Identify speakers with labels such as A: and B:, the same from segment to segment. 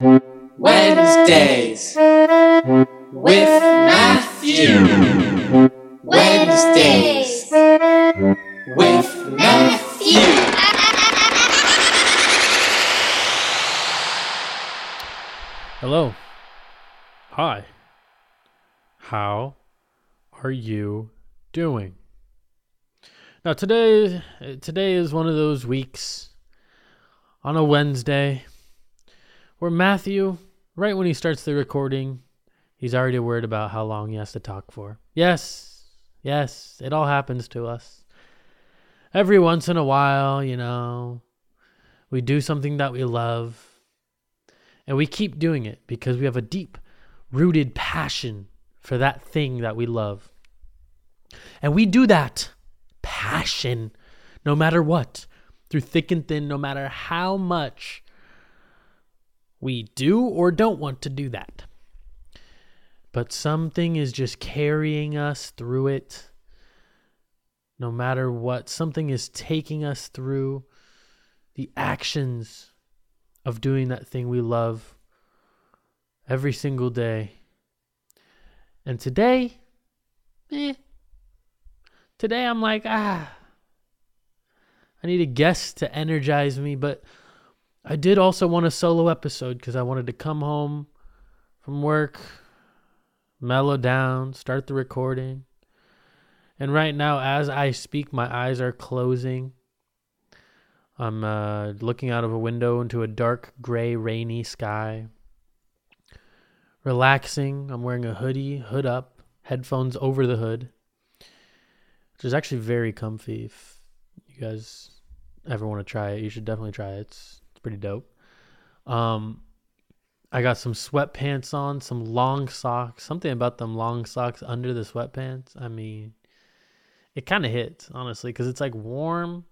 A: Wednesdays with Matthew. Wednesdays with Matthew.
B: Hello. Hi. How are you doing? Now today today is one of those weeks on a Wednesday where Matthew, right when he starts the recording, he's already worried about how long he has to talk for. Yes. Yes, it all happens to us. Every once in a while, you know, we do something that we love and we keep doing it because we have a deep rooted passion for that thing that we love. And we do that passion no matter what, through thick and thin, no matter how much we do or don't want to do that. But something is just carrying us through it no matter what. Something is taking us through the actions of doing that thing we love every single day. And today, eh, today I'm like, ah, I need a guest to energize me, but I did also want a solo episode because I wanted to come home from work, mellow down, start the recording. And right now, as I speak, my eyes are closing. I'm uh, looking out of a window into a dark, gray, rainy sky. Relaxing. I'm wearing a hoodie, hood up, headphones over the hood, which is actually very comfy. If you guys ever want to try it, you should definitely try it. It's, pretty dope. Um, I got some sweatpants on, some long socks. Something about them long socks under the sweatpants. I mean, it kind of hits, honestly, because it's like warm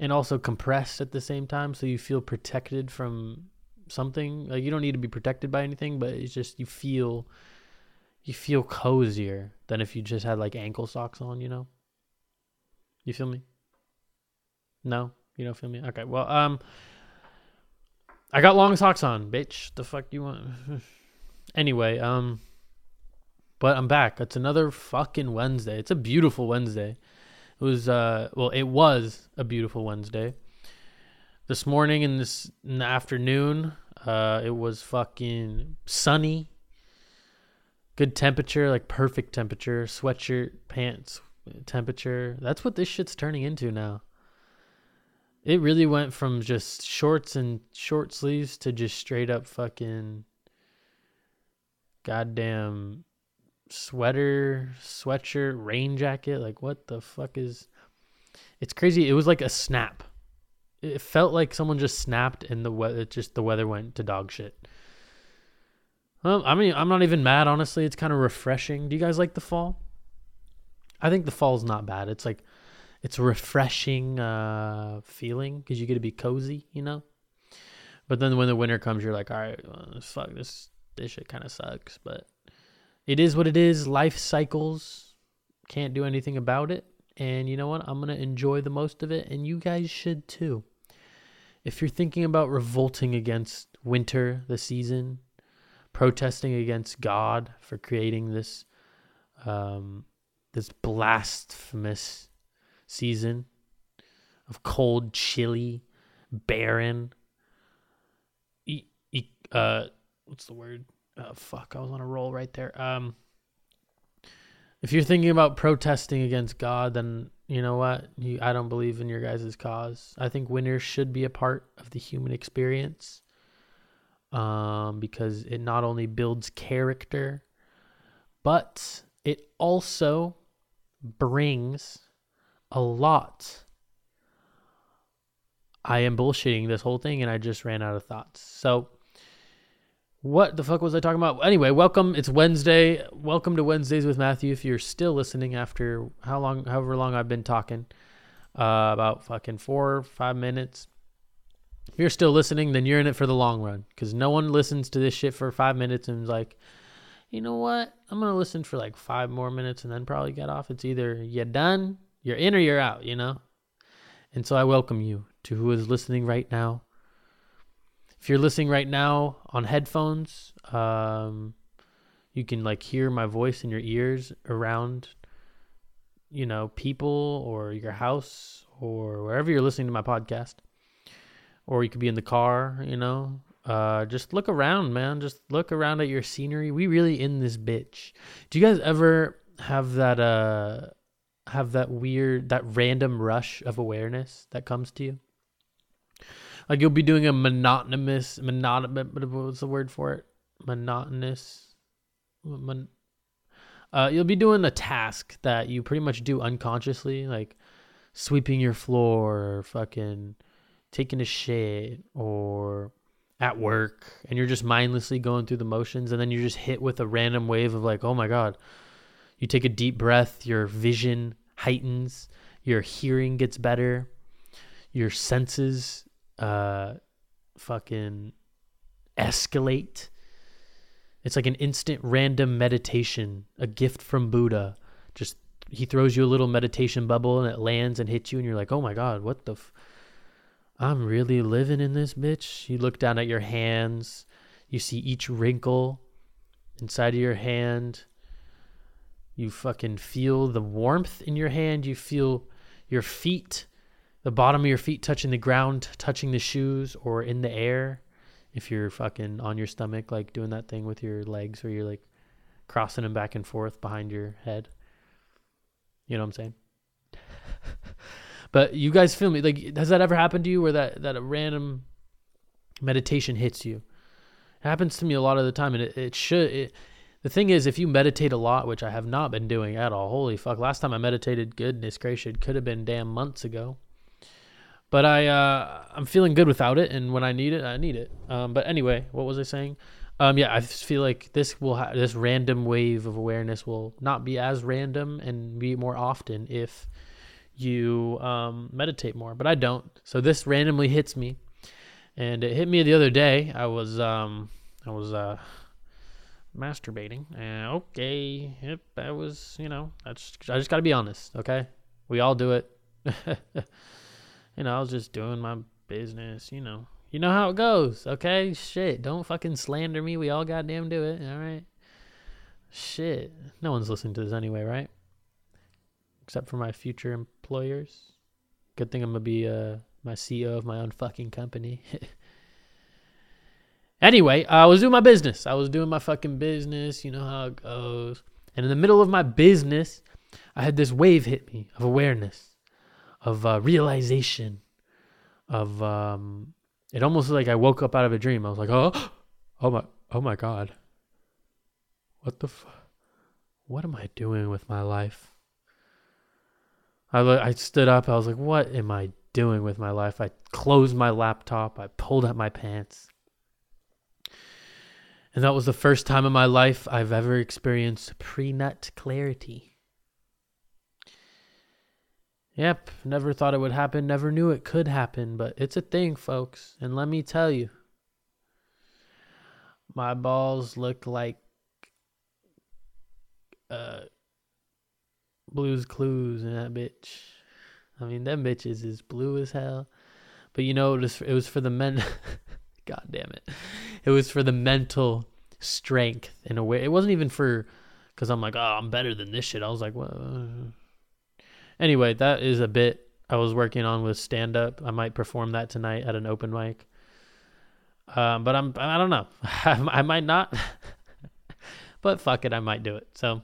B: and also compressed at the same time so you feel protected from something like you don't need to be protected by anything but it's just you feel you feel cozier than if you just had like ankle socks on you know you feel me no you don't feel me okay well um i got long socks on bitch the fuck you want anyway um but i'm back it's another fucking wednesday it's a beautiful wednesday it was uh well, it was a beautiful Wednesday. This morning and this in the afternoon, uh, it was fucking sunny. Good temperature, like perfect temperature. Sweatshirt, pants, temperature. That's what this shit's turning into now. It really went from just shorts and short sleeves to just straight up fucking goddamn sweater, sweatshirt, rain jacket. Like, what the fuck is. It's crazy. It was like a snap. It felt like someone just snapped and the weather, just the weather went to dog shit. Well, I mean, I'm not even mad, honestly. It's kind of refreshing. Do you guys like the fall? I think the fall's not bad. It's like, it's a refreshing uh, feeling because you get to be cozy, you know? But then when the winter comes, you're like, all right, well, fuck, this, this shit kind of sucks. But it is what it is. Life cycles. Can't do anything about it. And you know what? I'm to enjoy the most of it. And you guys should too. If you're thinking about revolting against winter, the season, protesting against God for creating this um, this blasphemous season of cold, chilly, barren. E- e- uh, what's the word? oh, fuck, I was on a roll right there. Um, if you're thinking about protesting against God, then you know what? You, I don't believe in your guys' cause. I think winners should be a part of the human experience um, because it not only builds character, but it also brings a lot. I am bullshitting this whole thing and I just ran out of thoughts. So, what the fuck was I talking about? Anyway, welcome. It's Wednesday. Welcome to Wednesdays with Matthew. If you're still listening after how long, however long I've been talking, uh, about fucking four, or five minutes. If you're still listening, then you're in it for the long run because no one listens to this shit for five minutes and is like, you know what? I'm gonna listen for like five more minutes and then probably get off. It's either you're done, you're in, or you're out. You know. And so I welcome you to who is listening right now If you're listening right now on headphones, um, you can like hear my voice in your ears around, you know, people or your house or wherever you're listening to my podcast. Or you could be in the car, you know. Uh, just look around, man. Just look around at your scenery. We really in this bitch. Do you guys ever have that uh have that weird that random rush of awareness that comes to you? Like you'll be doing a monotonous monotonous what's the word for it? Monotonous mon- uh, you'll be doing a task that you pretty much do unconsciously, like sweeping your floor or fucking taking a shit or at work and you're just mindlessly going through the motions and then you're just hit with a random wave of like, oh my God. You take a deep breath, your vision heightens, your hearing gets better, your senses uh fucking escalate. It's like an instant random meditation, a gift from Buddha. Just he throws you a little meditation bubble and it lands and hits you and you're like, "Oh my god, what the f- I'm really living in this bitch." You look down at your hands. You see each wrinkle inside of your hand. You fucking feel the warmth in your hand. You feel your feet, the bottom of your feet touching the ground, touching the shoes or in the air. If you're fucking on your stomach, like doing that thing with your legs where you're like crossing them back and forth behind your head. You know what I'm saying? but you guys feel me? Like, has that ever happened to you where that, that random meditation hits you? It happens to me a lot of the time, and it, it should. It, the thing is, if you meditate a lot, which I have not been doing at all, holy fuck, last time I meditated, goodness gracious, it could have been damn months ago. But I, uh, I'm feeling good without it, and when I need it, I need it. Um, but anyway, what was I saying? Um, yeah, I feel like this will ha- this random wave of awareness will not be as random and be more often if you um, meditate more. But I don't, so this randomly hits me, and it hit me the other day. I was um, I was uh, masturbating, and okay, yep, I was you know that's I just got to be honest. Okay, we all do it. you know, I was just doing my business. You know, you know how it goes, okay? Shit, don't fucking slander me. We all goddamn do it, all right? Shit, no one's listening to this anyway, right? Except for my future employers. Good thing I'm gonna be uh my CEO of my own fucking company. anyway, I was doing my business. I was doing my fucking business. You know how it goes. And in the middle of my business, I had this wave hit me of awareness, of uh, realization, of um, it almost like I woke up out of a dream. I was like, oh, oh my, oh my god, what the, f- what am I doing with my life? I I stood up. I was like, what am I doing with my life? I closed my laptop. I pulled up my pants. And that was the first time in my life I've ever experienced pre-nut clarity. Yep, never thought it would happen, never knew it could happen, but it's a thing, folks. And let me tell you, my balls look like uh Blue's Clues in that bitch. I mean, them bitches is blue as hell. But you know, it was, it was for the men. God damn it. It was for the mental strength in a way. It wasn't even for, because I'm like, oh, I'm better than this shit. I was like, well. Anyway, that is a bit I was working on with stand up. I might perform that tonight at an open mic. Um, but I'm, I don't know. I might not. but fuck it, I might do it. So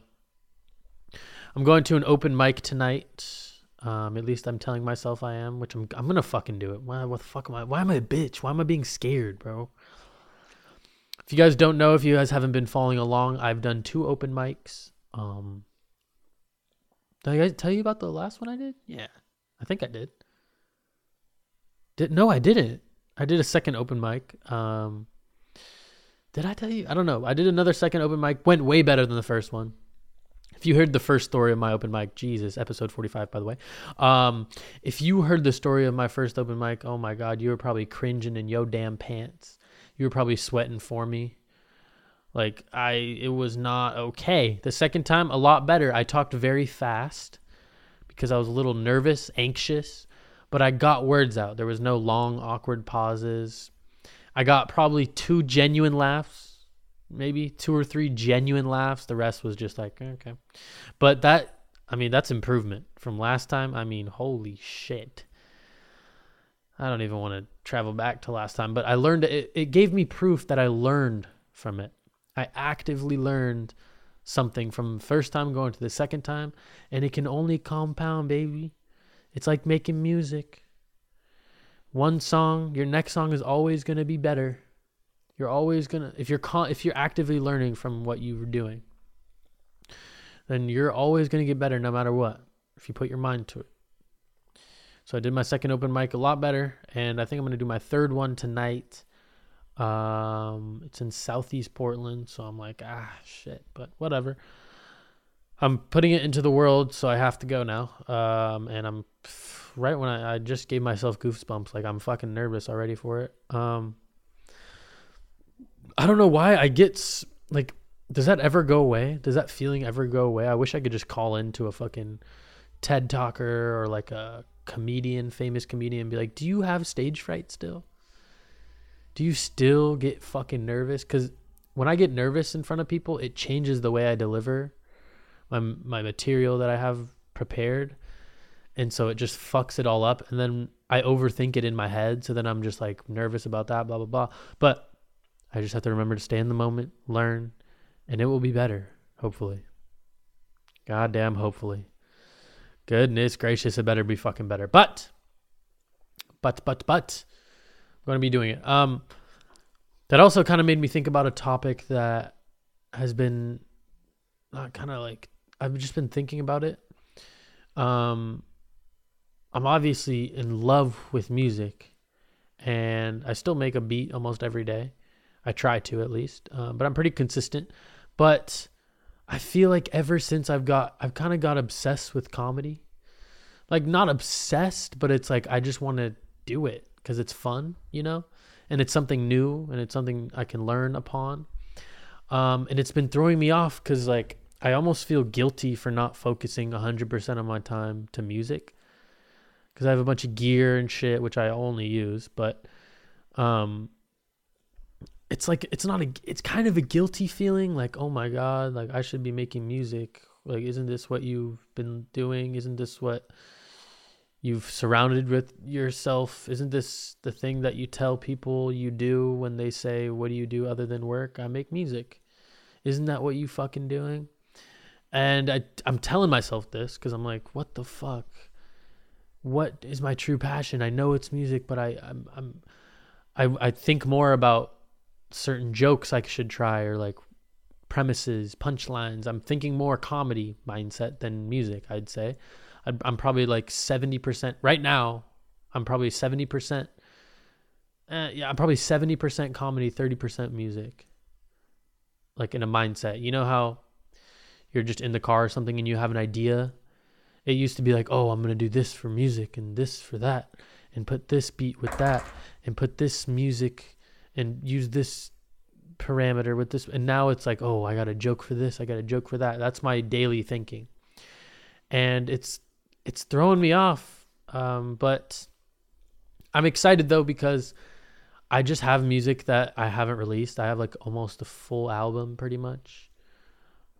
B: I'm going to an open mic tonight. Um, at least I'm telling myself I am, which I'm I'm gonna fucking do it. Why what the fuck am I why am I a bitch? Why am I being scared, bro? If you guys don't know, if you guys haven't been following along, I've done two open mics. Um Did I guys tell you about the last one I did? Yeah. I think I did. Did no, I didn't. I did a second open mic. Um did I tell you? I don't know. I did another second open mic. Went way better than the first one. If you heard the first story of my open mic, Jesus, episode 45, by the way. Um, if you heard the story of my first open mic, oh my God, you were probably cringing in yo damn pants. You were probably sweating for me. Like, I, it was not okay. The second time, a lot better. I talked very fast because I was a little nervous, anxious, but I got words out. There was no long, awkward pauses. I got probably two genuine laughs, maybe two or three genuine laughs. The rest was just like, eh, okay. But that, I mean, that's improvement from last time. I mean, holy shit. I don't even want to travel back to last time, but I learned it, it gave me proof that I learned from it. I actively learned something from first time going to the second time, and it can only compound, baby. It's like making music. One song, your next song is always going to be better. You're always going to if you're con- if you're actively learning from what you were doing, then you're always going to get better no matter what if you put your mind to it. So I did my second open mic a lot better, and I think I'm going to do my third one tonight. Um, it's in Southeast Portland, so I'm like, ah, shit, but whatever. I'm putting it into the world, so I have to go now. Um, and I'm right when I, I just gave myself goosebumps. Like I'm fucking nervous already for it. Um, I don't know why I get like. Does that ever go away? Does that feeling ever go away? I wish I could just call into a fucking TED talker or like a comedian, famous comedian, and be like, "Do you have stage fright still? Do you still get fucking nervous?" Because when I get nervous in front of people, it changes the way I deliver my my material that I have prepared, and so it just fucks it all up. And then I overthink it in my head, so then I'm just like nervous about that, blah blah blah. But I just have to remember to stay in the moment, learn, and it will be better. Hopefully. Goddamn, hopefully. Goodness gracious, it better be fucking better. But, but, but, but, I'm going to be doing it. Um, that also kind of made me think about a topic that has been not kind of like I've just been thinking about it. Um, I'm obviously in love with music, and I still make a beat almost every day. I try to at least, uh, but I'm pretty consistent. But I feel like ever since I've got, I've kind of got obsessed with comedy. Like not obsessed, but it's like I just want to do it because it's fun, you know, and it's something new and it's something I can learn upon. Um, and it's been throwing me off because like I almost feel guilty for not focusing 100% of my time to music because I have a bunch of gear and shit which I only use, but um it's like it's not a it's kind of a guilty feeling like oh my god like I should be making music. Like isn't this what you've been doing? Isn't this what you've surrounded with yourself? Isn't this the thing that you tell people you do when they say what do you do other than work? I make music. Isn't that what you fucking doing? And I I'm telling myself this cuz I'm like what the fuck? What is my true passion? I know it's music but I I'm, I'm I I think more about certain jokes I should try or like premises, punchlines. I'm thinking more comedy mindset than music, I'd say. I'm probably like 70% right now. I'm probably 70%. Uh, yeah, I'm probably 70% comedy, 30% music. Like in a mindset. You know how you're just in the car or something and you have an idea? It used to be like, oh, I'm going to do this for music and this for that and put this beat with that and put this music and use this parameter with this and now it's like oh i got a joke for this i got a joke for that. That's my daily thinking. And it's it's throwing me off um, but i'm excited though because i just have music that i haven't released. I have like almost a full album pretty much.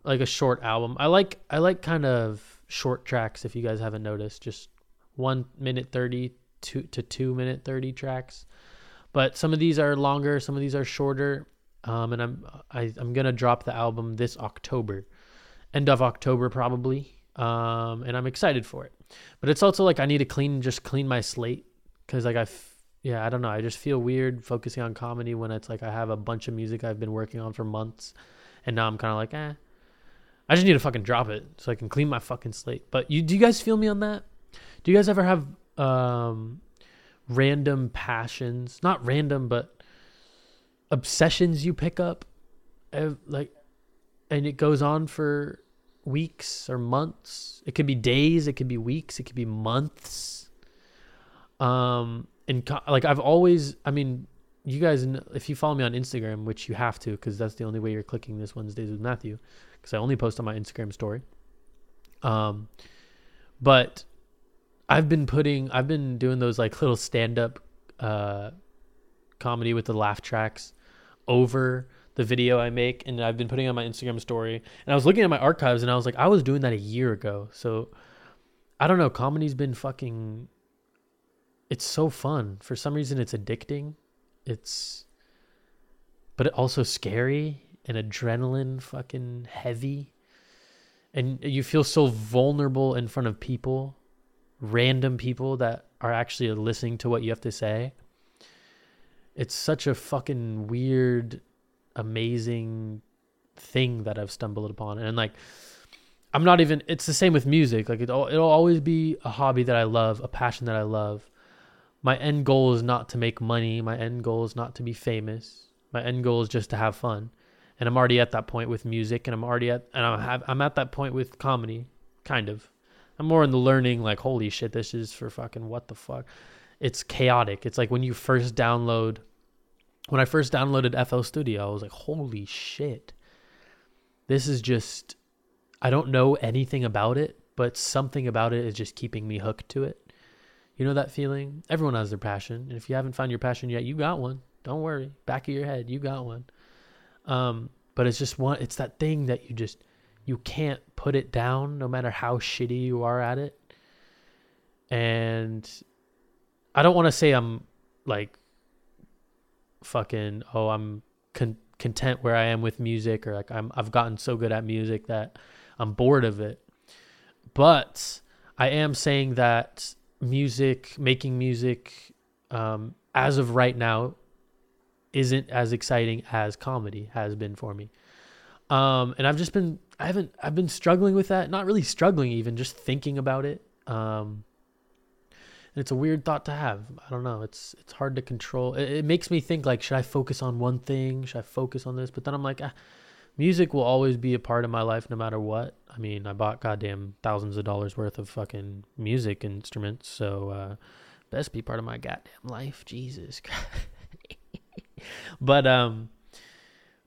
B: Like a short album. I like i like kind of short tracks if you guys haven't noticed. Just one minute 30 to, to two minute 30 tracks but some of these are longer some of these are shorter. Um, and i'm I, i'm gonna drop the album this october end of october probably. Um, and i'm excited for it. But it's also like i need to clean just clean my slate. Because like i f- yeah i don't know. I just feel weird focusing on comedy when it's like i have a bunch of music i've been working on for months. And now i'm kind of like eh. I just need to fucking drop it so i can clean my fucking slate. But you do you guys feel me on that? Do you guys ever have um random passions not random but obsessions you pick up like and it goes on for weeks or months. It could be days it could be weeks it could be months. Um and like i've always i mean you guys if you follow me on instagram which you have to because that's the only way you're clicking this wednesdays with matthew because i only post on my instagram story. Um but I've been putting I've been doing those like little stand up uh comedy with the laugh tracks over the video I make, and I've been putting on my Instagram story. And I was looking at my archives, and I was like, I was doing that a year ago. So I don't know. Comedy's been fucking. It's so fun. For some reason, it's addicting. It's, but it also scary and adrenaline fucking heavy. And you feel so vulnerable in front of people, random people that are actually listening to what you have to say. It's such a fucking weird, amazing thing that I've stumbled upon. And like, I'm not even, it's the same with music. Like, it'll, it'll always be a hobby that I love, a passion that I love. My end goal is not to make money. My end goal is not to be famous. My end goal is just to have fun and I'm already at that point with music, and I'm already at and I'm I'm at that point with comedy, kind of. I'm more in the learning, like holy shit, this is for fucking what the fuck. It's chaotic. It's like when you first download. When I first downloaded FL Studio, I was like, holy shit. This is just. I don't know anything about it, but something about it is just keeping me hooked to it. You know that feeling? Everyone has their passion. And if you haven't found your passion yet, you got one. Don't worry. Back of your head, you got one. Um, but it's just one. It's that thing that you just you can't put it down, no matter how shitty you are at it. And I don't want to say I'm like fucking oh I'm con- content where I am with music or like I'm I've gotten so good at music that I'm bored of it. But I am saying that music, making music, um, as of right now, isn't as exciting as comedy has been for me. Um, and I've just been I haven't I've been struggling with that. Not really struggling even, just thinking about it. Um, and it's a weird thought to have. I don't know. It's it's hard to control. It, it, makes me think like, should I focus on one thing? Should I focus on this? But then I'm like, ah, music will always be a part of my life no matter what. I mean, I bought goddamn thousands of dollars worth of fucking music instruments, so uh, best be part of my goddamn life. Jesus but um,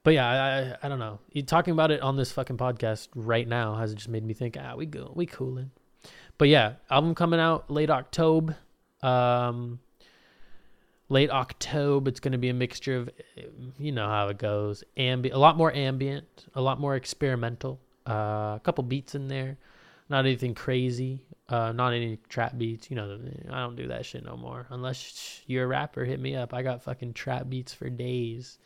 B: but yeah, I, I, don't know. You talking about it on this fucking podcast right now has just made me think, ah, we go, we cooling. But yeah, album coming out late October. Um, late October. It's going to be a mixture of, you know how it goes, ambient, a lot more ambient, a lot more experimental. Uh, a couple beats in there, not anything crazy. Uh, not any trap beats. You know, I don't do that shit no more. Unless you're a rapper, hit me up. I got fucking trap beats for days.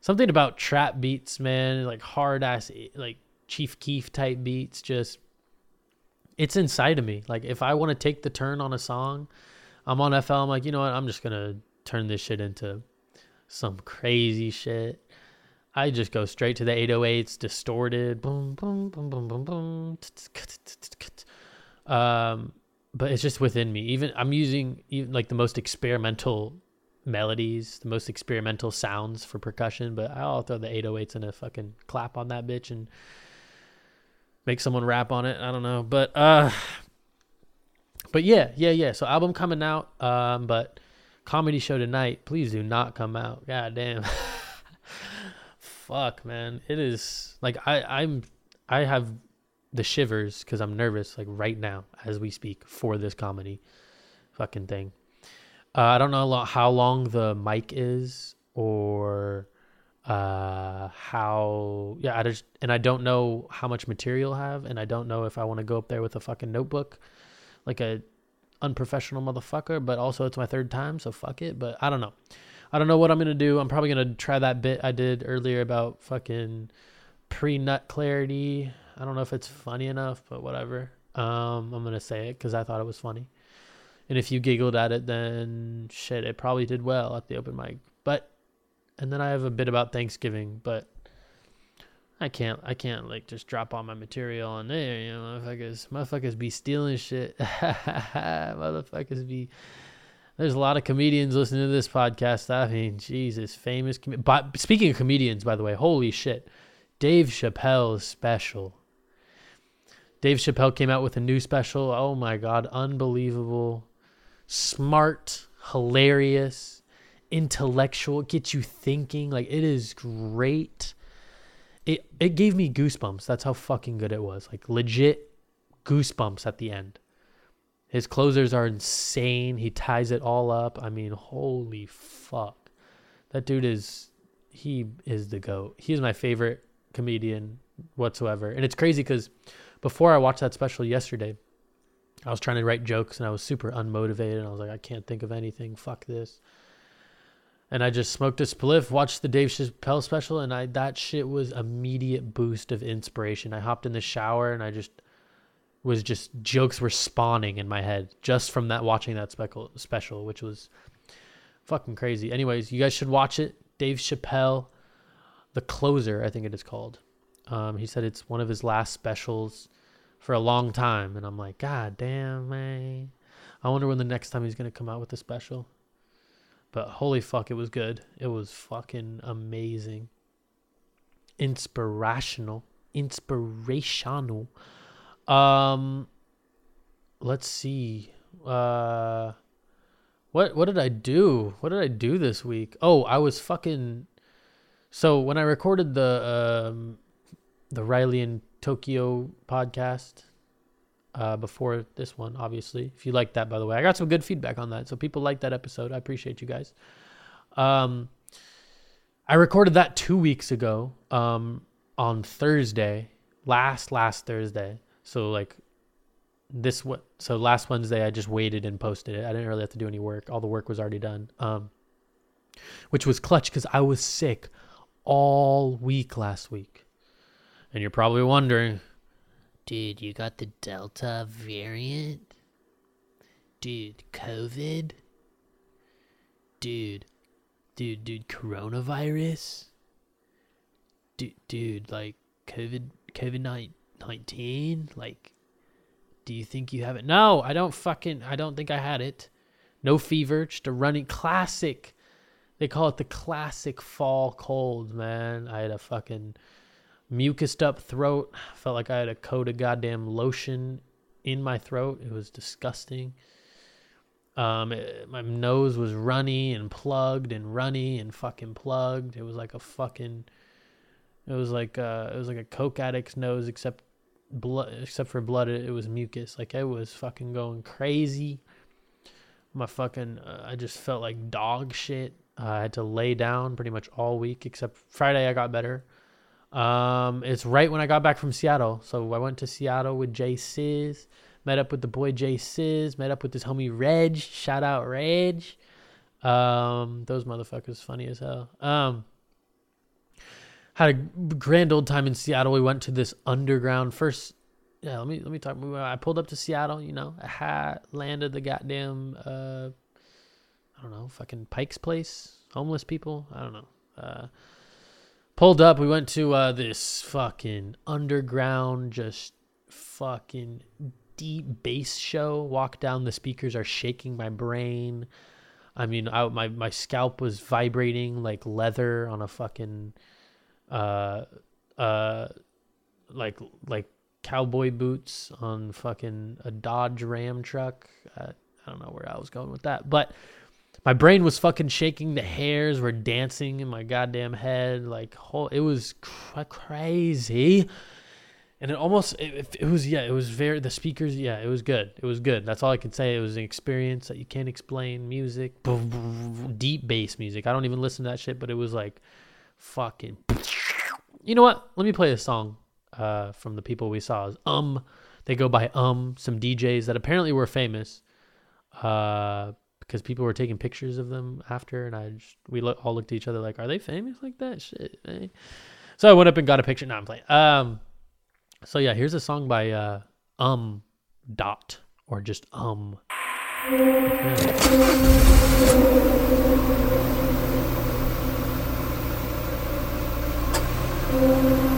B: Something about trap beats, man, like hard ass, like Chief Keef type beats, just it's inside of me. Like if I want to take the turn on a song, I'm on FL. I'm like, you know what? I'm just gonna turn this shit into some crazy shit. I just go straight to the 808s, distorted, boom, boom, boom, boom, boom, boom. Um, but it's just within me. Even I'm using even like the most experimental melodies, the most experimental sounds for percussion, but I'll throw the 808s and a fucking clap on that bitch and make someone rap on it. I don't know. But uh but yeah, yeah, yeah. So album coming out, um, but comedy show tonight, please do not come out. God damn. Fuck, man. It is like I I'm I have the shivers because I'm nervous, like right now as we speak, for this comedy fucking thing. Uh, I don't know how long the mic is or uh, how. Yeah, I just and I don't know how much material I have, and I don't know if I want to go up there with a fucking notebook, like a unprofessional motherfucker. But also, it's my third time, so fuck it. But I don't know. I don't know what I'm gonna do. I'm probably gonna try that bit I did earlier about fucking pre-nut clarity I don't know if it's funny enough, but whatever. Um, I'm gonna say it because I thought it was funny. And if you giggled at it, then shit, it probably did well at the open mic. But and then I have a bit about Thanksgiving, but I can't I can't like just drop all my material on there, you know, motherfuckers motherfuckers be stealing shit. motherfuckers be there's a lot of comedians listening to this podcast. I mean, Jesus, famous. Com- but speaking of comedians, by the way, holy shit, Dave Chappelle's special Dave Chappelle came out with a new special. Oh my God, unbelievable. Smart, hilarious, intellectual, gets you thinking. Like, it is great. It, it gave me goosebumps. That's how fucking good it was. Like, legit goosebumps at the end. His closers are insane. He ties it all up. I mean, holy fuck. That dude is he is the goat. He's my favorite comedian whatsoever. And it's crazy cuz before I watched that special yesterday, I was trying to write jokes and I was super unmotivated. And I was like, I can't think of anything. Fuck this. And I just smoked a spliff, watched the Dave Chappelle special, and I that shit was immediate boost of inspiration. I hopped in the shower and I just was just jokes were spawning in my head just from that watching that speckle, special, which was fucking crazy. Anyways, you guys should watch it. Dave Chappelle, The Closer, I think it is called. Um, he said it's one of his last specials for a long time, and I'm like, God damn, man. I wonder when the next time he's gonna come out with a special. But holy fuck, it was good. It was fucking amazing. Inspirational. Inspirational. Um let's see. Uh what what did I do? What did I do this week? Oh, I was fucking so when I recorded the um the Riley and Tokyo podcast uh, before this one, obviously. If you like that, by the way, I got some good feedback on that. So people like that episode. I appreciate you guys. Um, I recorded that two weeks ago um, on Thursday, last last Thursday. So like this what so last Wednesday I just waited and posted it. I didn't really have to do any work. All the work was already done. Um, which was clutch because I was sick all week last week. And you're probably wondering, dude, you got the Delta variant? Dude, COVID? Dude, dude, dude, coronavirus? Dude, dude, like COVID, COVID 19? Like, do you think you have it? No, I don't fucking, I don't think I had it. No fever, just a running classic. They call it the classic fall cold, man. I had a fucking mucused up throat. I Felt like I had a coat of goddamn lotion in my throat. It was disgusting. Um, it, my nose was runny and plugged and runny and fucking plugged. It was like a fucking. It was like uh, it was like a coke addict's nose, except blood, except for blood. It, it was mucus. Like I was fucking going crazy. My fucking, uh, I just felt like dog shit. Uh, I had to lay down pretty much all week, except Friday. I got better. Um, it's right when I got back from Seattle. So I went to Seattle with Jay Sizz, met up with the boy Jay Sizz, met up with this homie Reg. Shout out Reg. Um, those motherfuckers funny as hell. Um, had a grand old time in Seattle. We went to this underground first. Yeah, let me let me talk. I pulled up to Seattle. You know, I landed the goddamn. Uh, I don't know, fucking Pike's Place, homeless people. I don't know. Uh, pulled up. We went to uh, this fucking underground, just fucking deep bass show. Walk down, the speakers are shaking my brain. I mean, I, my my scalp was vibrating like leather on a fucking, uh, uh, like like cowboy boots on fucking a Dodge Ram truck. I don't know where I was going with that, but my brain was fucking shaking. The hairs were dancing in my goddamn head. Like, whole, it was cr- crazy. And it almost, it, it was, yeah, it was very, the speakers, yeah, it was good. It was good. That's all I can say. It was an experience that you can't explain. Music, deep bass music. I don't even listen to that shit, but it was like fucking. You know what? Let me play a song uh, from the people we saw. Um, they go by Um, some DJs that apparently were famous. Uh, because people were taking pictures of them after, and I just, we lo- all looked at each other like, "Are they famous like that?" Shit. Man. So I went up and got a picture. Now I'm playing. Um, so yeah, here's a song by uh, Um Dot or just Um. Yeah.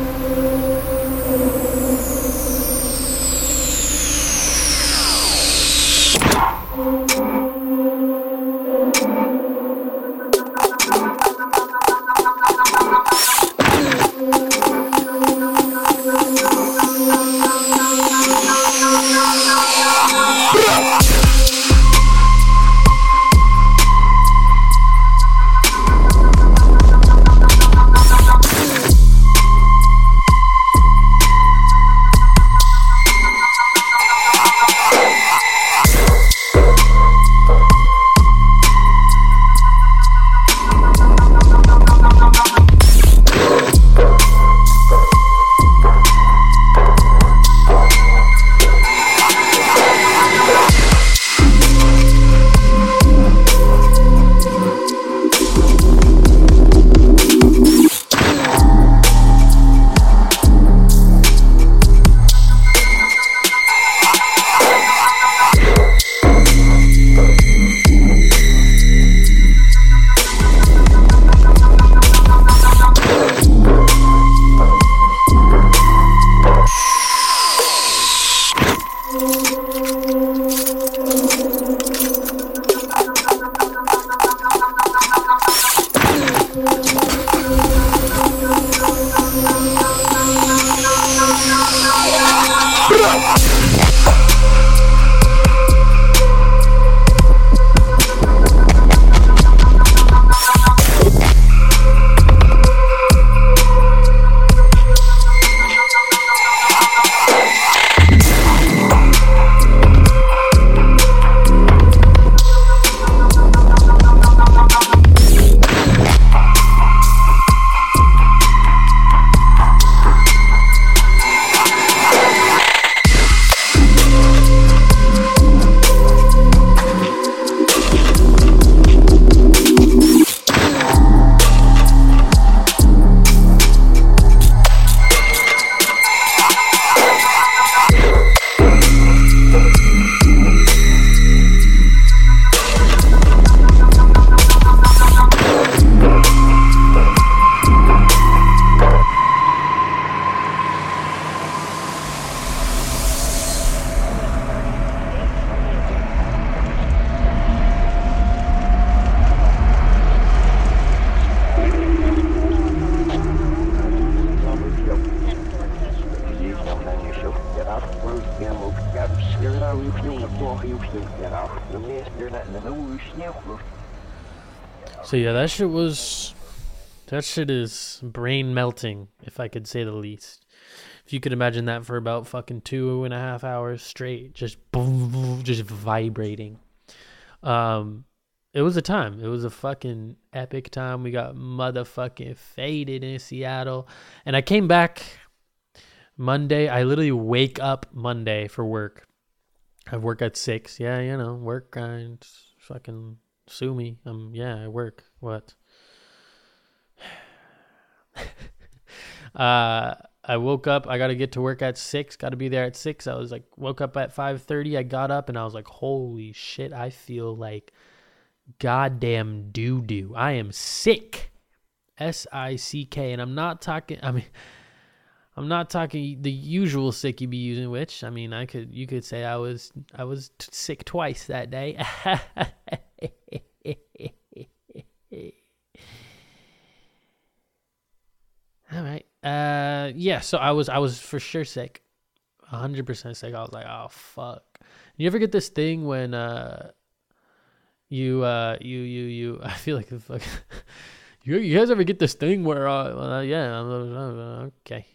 B: So yeah, that shit was that shit is brain melting, if I could say the least. If you could imagine that for about fucking two and a half hours straight, just just vibrating. Um, it was a time. It was a fucking epic time. We got motherfucking faded in Seattle, and I came back Monday. I literally wake up Monday for work. I work at six. Yeah, you know, work grind. Fucking sue me. Um, yeah, I work. What? uh, I woke up. I got to get to work at six. Got to be there at six. I was like, woke up at five thirty. I got up and I was like, holy shit! I feel like goddamn doo doo. I am sick. S I C K. And I'm not talking. I mean. I'm not talking the usual sick you'd be using, which I mean, I could you could say I was I was t- sick twice that day. All right. Uh, yeah. So I was I was for sure sick, hundred percent sick. I was like, oh fuck. You ever get this thing when uh, you uh, you you you? I feel like fuck. you you guys ever get this thing where uh, uh yeah, uh, okay.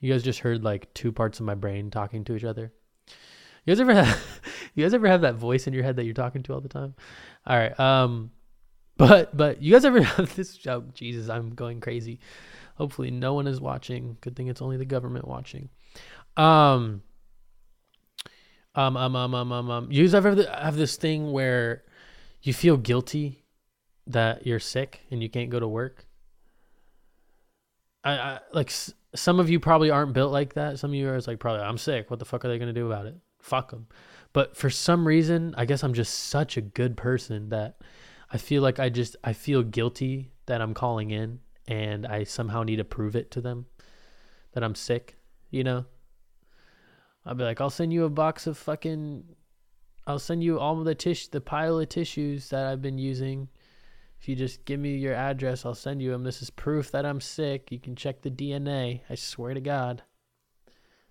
B: You guys just heard like two parts of my brain talking to each other. You guys ever have you guys ever have that voice in your head that you're talking to all the time? All right. Um but but you guys ever have this oh Jesus, I'm going crazy. Hopefully no one is watching. Good thing it's only the government watching. Um um um um um um, um. you guys ever have this thing where you feel guilty that you're sick and you can't go to work? I, I like some of you probably aren't built like that. Some of you are like probably I'm sick. What the fuck are they gonna do about it? Fuck them. But for some reason, I guess I'm just such a good person that I feel like I just I feel guilty that I'm calling in and I somehow need to prove it to them that I'm sick. You know. I'll be like, I'll send you a box of fucking. I'll send you all the tish, the pile of tissues that I've been using if you just give me your address, I'll send you them. This is proof that I'm sick. You can check the DNA. I swear to God.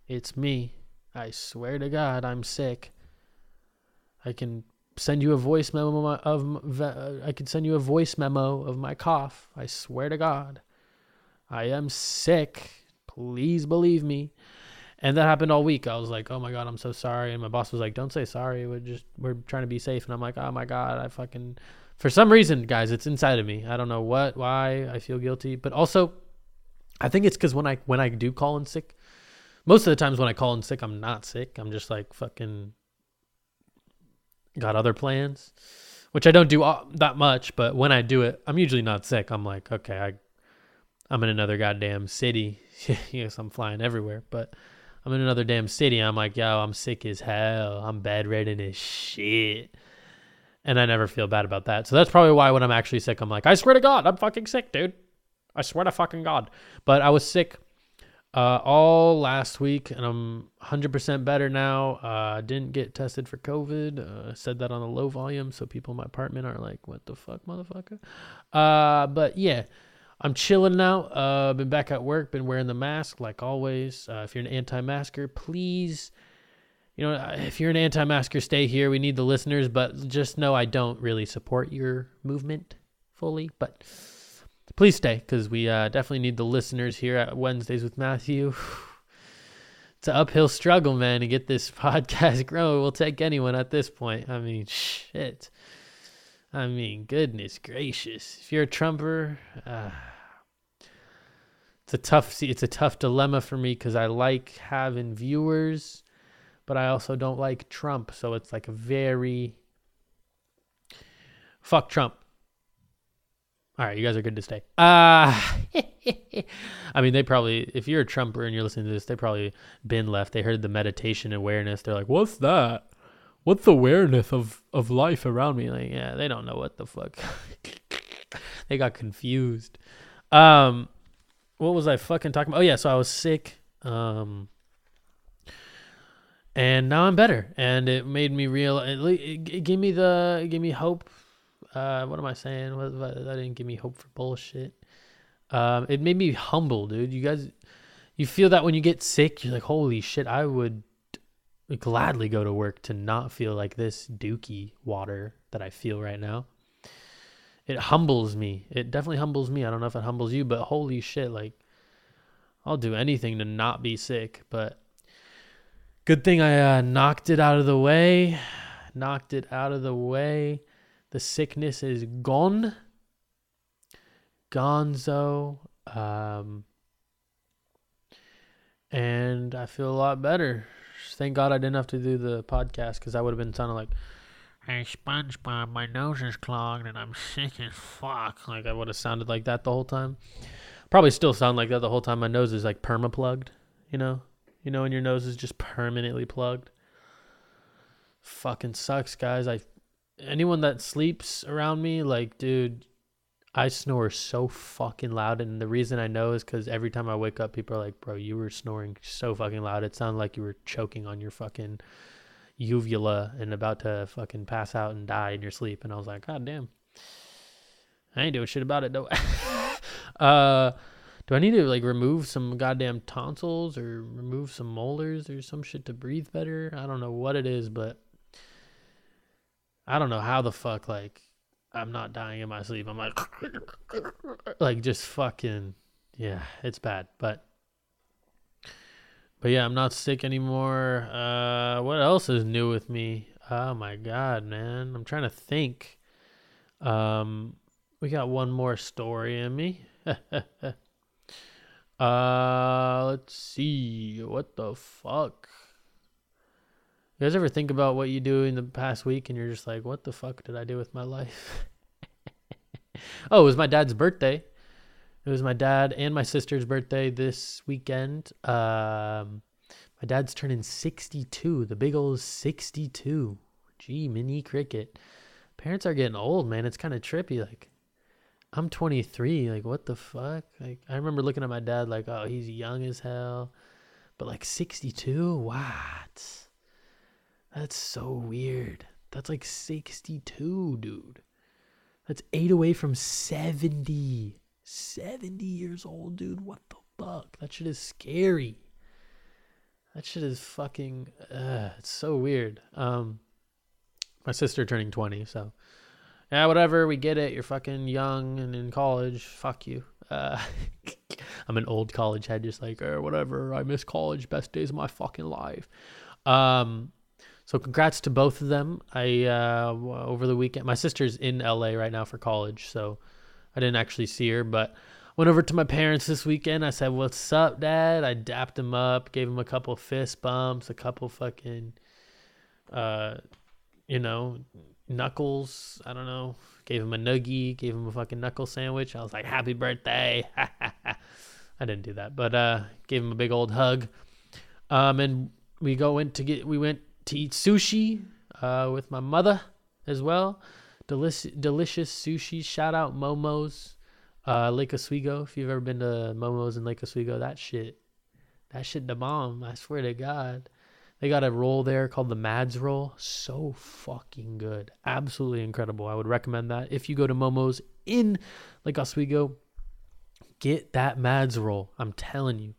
B: It's me. I swear to God, I'm sick. I can send you a voice memo of I can send you a voice memo of my cough. I swear to God. I am sick. Please believe me. And that happened all week. I was like, "Oh my god, I'm so sorry." And my boss was like, "Don't say sorry. We're just we're trying to be safe." And I'm like, "Oh my god, I fucking for some reason, guys, it's inside of me. I don't know what, why I feel guilty, but also I think it's because when I when I do call in sick, most of the times when I call in sick, I'm not sick. I'm just like fucking got other plans, which I don't do that much. But when I do it, I'm usually not sick. I'm like, okay, I I'm in another goddamn city. yes, I'm flying everywhere, but I'm in another damn city. I'm like, yo, I'm sick as hell. I'm bedridden as shit and I never feel bad about that. So that's probably why when I'm actually sick, I'm like, I swear to God, I'm fucking sick, dude. I swear to fucking God. But I was sick uh, all last week, and I'm 100% better now. Uh, didn't get tested for COVID. Uh, said that on a low volume, so people in my apartment are like, "What the fuck, motherfucker?" Uh, but yeah, I'm chilling now. Uh, been back at work. Been wearing the mask like always. Uh, if you're an anti-masker, please you know, if you're an anti-masker, stay here. We need the listeners, but just know I don't really support your movement fully. But please stay because we uh, definitely need the listeners here at Wednesdays with Matthew. it's an uphill struggle, man, to get this podcast growing. We'll take anyone at this point. I mean, shit. I mean, goodness gracious. If you're a Trumper, uh, it's a tough. see, It's a tough dilemma for me because I like having viewers but I also don't like Trump. So it's like a very fuck Trump. All right, you guys are good to stay. Uh, I mean, they probably, if you're a Trumper and you're listening to this, they probably been left. They heard the meditation awareness. They're like, what's that? What's the awareness of, of life around me? Like, yeah, they don't know what the fuck. they got confused. Um, what was I fucking talking about? Oh, yeah, so I was sick. Um, and now I'm better, and it made me real. It, it gave me the, it gave me hope. Uh, what am I saying? What, what, that didn't give me hope for bullshit. Um, it made me humble, dude. You guys, you feel that when you get sick, you're like, holy shit, I would gladly go to work to not feel like this dookie water that I feel right now. it humbles me. It definitely humbles me. I don't know if it humbles you, but holy shit, like I'll do anything to not be sick. But good thing I uh, knocked it out of the way. Knocked it out of the way. The sickness is gone. Gonzo. Um, and I feel a lot better. Thank God I didn't have to do the podcast because I would have been sounding like, "Hey SpongeBob, my nose is clogged and I'm sick as fuck." Like I would have sounded like that the whole time. Probably still sound like that the whole time. My nose is like perma plugged. You know, you know, when your nose is just permanently plugged. Fucking sucks, guys. I anyone that sleeps around me, like, dude, I snore so fucking loud, and the reason I know is because every time I wake up, people are like, "Bro, you were snoring so fucking loud. It sounded like you were choking on your fucking uvula and about to fucking pass out and die in your sleep." And I was like, "God damn, I ain't doing shit about it, though." uh, do I need to like remove some goddamn tonsils or remove some molars or some shit to breathe better? I don't know what it is, but I don't know how the fuck like I'm not dying in my sleep. I'm like like just fucking yeah, it's bad. But but yeah, I'm not sick anymore. Uh what else is new with me? Oh my god, man. I'm trying to think. Um we got one more story in me. uh let's see. What the fuck? You guys ever think about what you do in the past week and you're just like, what the fuck did I do with my life? oh, it was my dad's birthday. It was my dad and my sister's birthday this weekend. Um, my dad's turning 62, the big old 62. Jiminy Cricket. Parents are getting old, man. It's kind of trippy. Like, I'm 23. Like, what the fuck? Like, I remember looking at my dad like, oh, he's young as hell. But like 62? What? That's so weird. That's like 62, dude. That's eight away from 70. 70 years old, dude. What the fuck? That shit is scary. That shit is fucking. Uh, it's so weird. Um, my sister turning 20, so yeah, whatever. We get it. You're fucking young and in college. Fuck you. Uh, I'm an old college head, just like, or whatever. I miss college. Best days of my fucking life. Um, so congrats to both of them. I uh, over the weekend, my sister's in LA right now for college, so I didn't actually see her, but went over to my parents this weekend. I said, "What's up, Dad?" I dapped him up, gave him a couple fist bumps, a couple fucking, uh, you know, knuckles. I don't know. Gave him a nuggie, gave him a fucking knuckle sandwich. I was like, "Happy birthday!" I didn't do that, but uh, gave him a big old hug. Um, and we go in to get we went to eat sushi uh, with my mother as well. Delici- delicious sushi. Shout out Momo's, uh, Lake Oswego. If you've ever been to Momo's in Lake Oswego, that shit, that shit the bomb. I swear to God. They got a roll there called the Mads roll. So fucking good. Absolutely incredible. I would recommend that. If you go to Momo's in Lake Oswego, get that Mads roll. I'm telling you.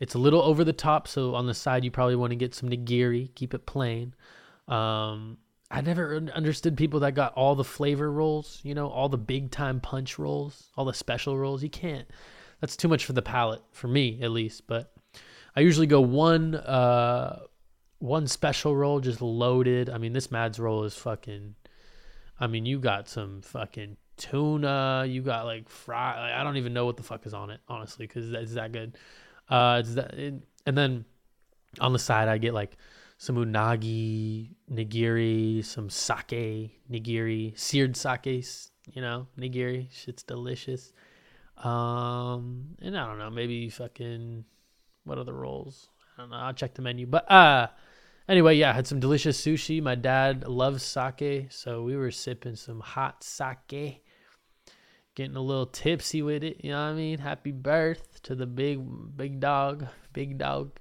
B: It's a little over the top, so on the side you probably want to get some nigiri, keep it plain. Um, I never understood people that got all the flavor rolls, you know, all the big time punch rolls, all the special rolls. You can't. That's too much for the palate, for me at least. But I usually go one uh one special roll just loaded. I mean, this Mads roll is fucking I mean, you got some fucking tuna, you got like fry I don't even know what the fuck is on it, honestly, cuz it's that good. Uh, that, it, and then on the side, I get like some unagi nigiri, some sake nigiri, seared sake, you know, nigiri. Shit's delicious. Um, and I don't know, maybe fucking what other rolls? I don't know. I'll check the menu. But uh, anyway, yeah, I had some delicious sushi. My dad loves sake, so we were sipping some hot sake getting a little tipsy with it. You know what I mean? Happy birth to the big big dog, big dog.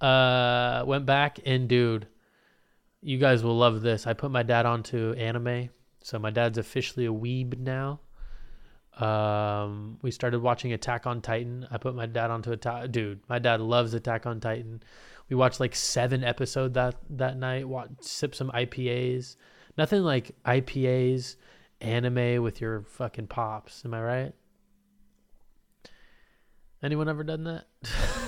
B: Uh, went back and dude, you guys will love this. I put my dad onto anime, so my dad's officially a weeb now. Um, we started watching Attack on Titan. I put my dad onto a dude. My dad loves Attack on Titan. We watched like seven episodes that that night. Watch, sip some IPAs. Nothing like IPAs anime with your fucking pops. Am I right? Anyone ever done that?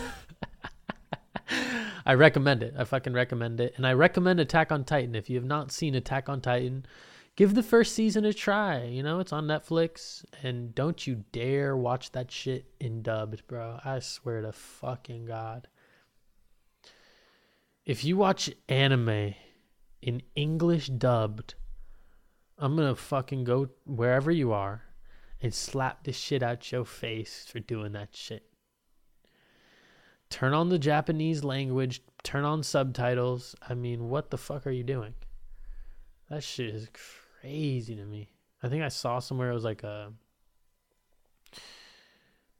B: I recommend it. I fucking recommend it. And I recommend Attack on Titan. If you have not seen Attack on Titan, give the first season a try. You know, it's on Netflix. And don't you dare watch that shit in dubbed, bro. I swear to fucking God. If you watch anime in English dubbed, I'm gonna fucking go wherever you are and slap the shit out your face for doing that shit. Turn on the Japanese language, turn on subtitles. I mean, what the fuck are you doing? That shit is crazy to me. I think I saw somewhere it was like a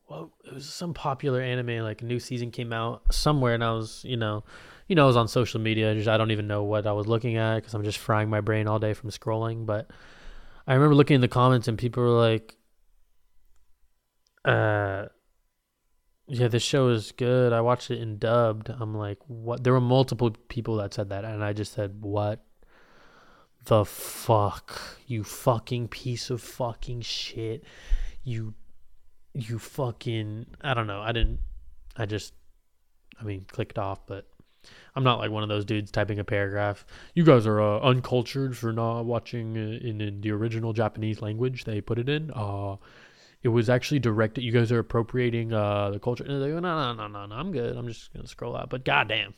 B: well, it was some popular anime like a new season came out somewhere and I was, you know, you know, I was on social media. Just, I don't even know what I was looking at because I'm just frying my brain all day from scrolling. But I remember looking in the comments and people were like, uh, yeah, this show is good. I watched it in dubbed. I'm like, what? There were multiple people that said that. And I just said, what the fuck? You fucking piece of fucking shit. You, you fucking, I don't know. I didn't, I just, I mean, clicked off, but I'm not like one of those dudes typing a paragraph. You guys are uh, uncultured for not watching in, in the original Japanese language they put it in. Uh, it was actually directed. You guys are appropriating uh, the culture. And they no, no, no, no, no. I'm good. I'm just gonna scroll out. But goddamn,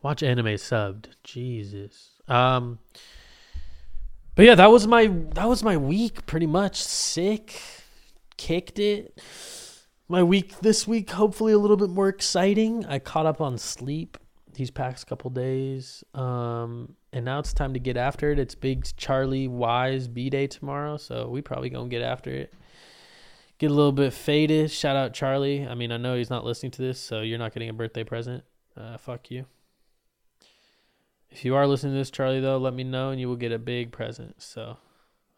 B: watch anime subbed. Jesus. Um. But yeah, that was my that was my week. Pretty much sick. Kicked it my week this week hopefully a little bit more exciting. I caught up on sleep these past couple days um and now it's time to get after it. It's big charlie wise b day tomorrow so we probably gonna get after it. Get a little bit faded. Shout out charlie. I mean i know he's not listening to this so you're not getting a birthday present. Uh fuck you. If you are listening to this charlie though let me know and you will get a big present so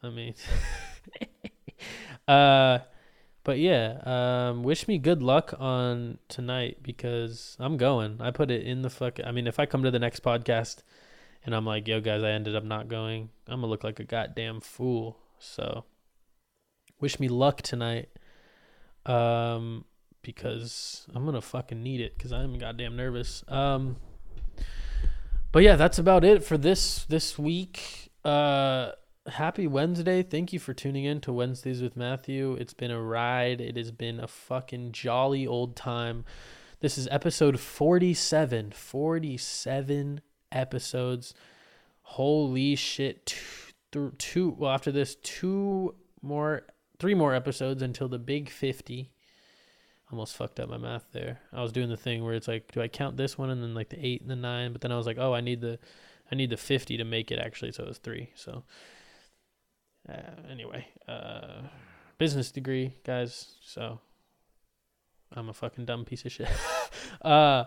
B: i mean uh but yeah, um, wish me good luck on tonight because I'm going. I put it in the fuck. I mean, if I come to the next podcast and I'm like, yo, guys, I ended up not going, I'm to look like a goddamn fool. So wish me luck tonight um, because I'm to fucking need it because I'm goddamn nervous. Um, but yeah, that's about it for this this week. Uh, happy Wednesday. Thank you for tuning in to Wednesdays with Matthew. It's been a ride. It has been a fucking jolly old time. This is episode 47. 47 episodes. Holy shit. Two, two well, after this, two more, three more episodes until the big 50. Almost fucked up my math there. I was doing the thing where it's like, do I count this one and then like the eight and the nine? But then I was like, oh, I need the, I need the 50 to make it actually. So it was three. So uh, anyway, uh, business degree, guys. So I'm a fucking dumb piece of shit. uh,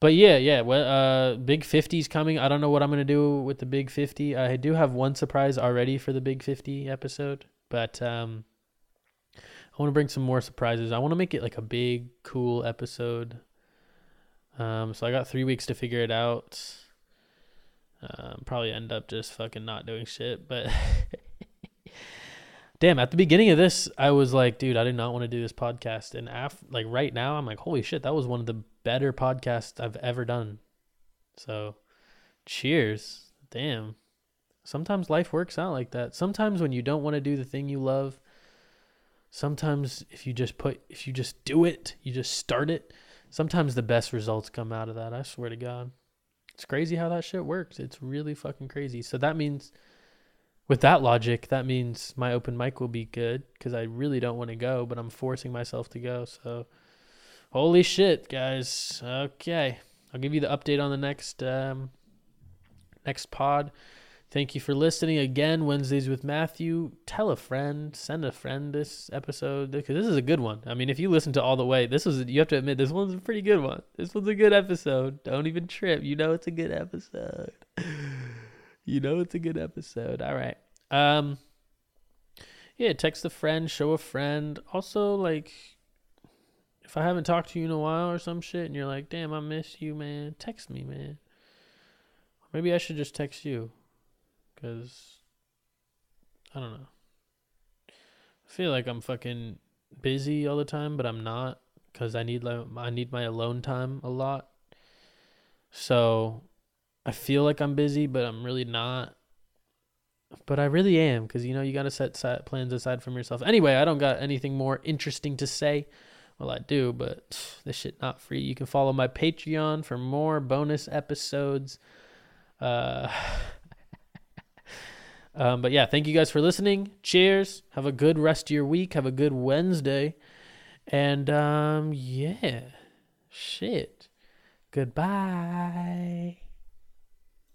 B: but yeah, yeah. Well, uh, big 50's coming. I don't know what I'm gonna do with the big 50. I do have one surprise already for the big 50 episode, but um, I want to bring some more surprises. I want to make it like a big, cool episode. Um, so I got three weeks to figure it out. Um, probably end up just fucking not doing shit, but damn, at the beginning of this, I was like, dude, I did not want to do this podcast. And af- like right now, I'm like, holy shit, that was one of the better podcasts I've ever done. So cheers. Damn. Sometimes life works out like that. Sometimes when you don't want to do the thing you love, sometimes if you just put, if you just do it, you just start it, sometimes the best results come out of that. I swear to God. It's crazy how that shit works. It's really fucking crazy. So that means with that logic, that means my open mic will be good because I really don't want to go, but I'm forcing myself to go. So, holy shit, guys. Okay, I'll give you the update on the next um, next pod. Thank you for listening again. Wednesdays with Matthew. Tell a friend, send a friend this episode because this is a good one. I mean, if you listen to all the way, this was you have to admit this one's a pretty good one. This one's a good episode. Don't even trip. You know it's a good episode. you know it's a good episode. All right. Um yeah, text a friend, show a friend. Also like if I haven't talked to you in a while or some shit and you're like, "Damn, I miss you, man." Text me, man. Maybe I should just text you cuz I don't know. I feel like I'm fucking busy all the time, but I'm not because I need I need my alone time a lot. So I feel like I'm busy, but I'm really not. But I really am because you know you got to set set plans aside from yourself. Anyway, I don't got anything more interesting to say. Well, I do, but this shit not free. You can follow my Patreon for more bonus episodes. Uh, um, but yeah, thank you guys for listening. Cheers. Have a good rest of your week. Have a good Wednesday. And um, yeah, shit. Goodbye.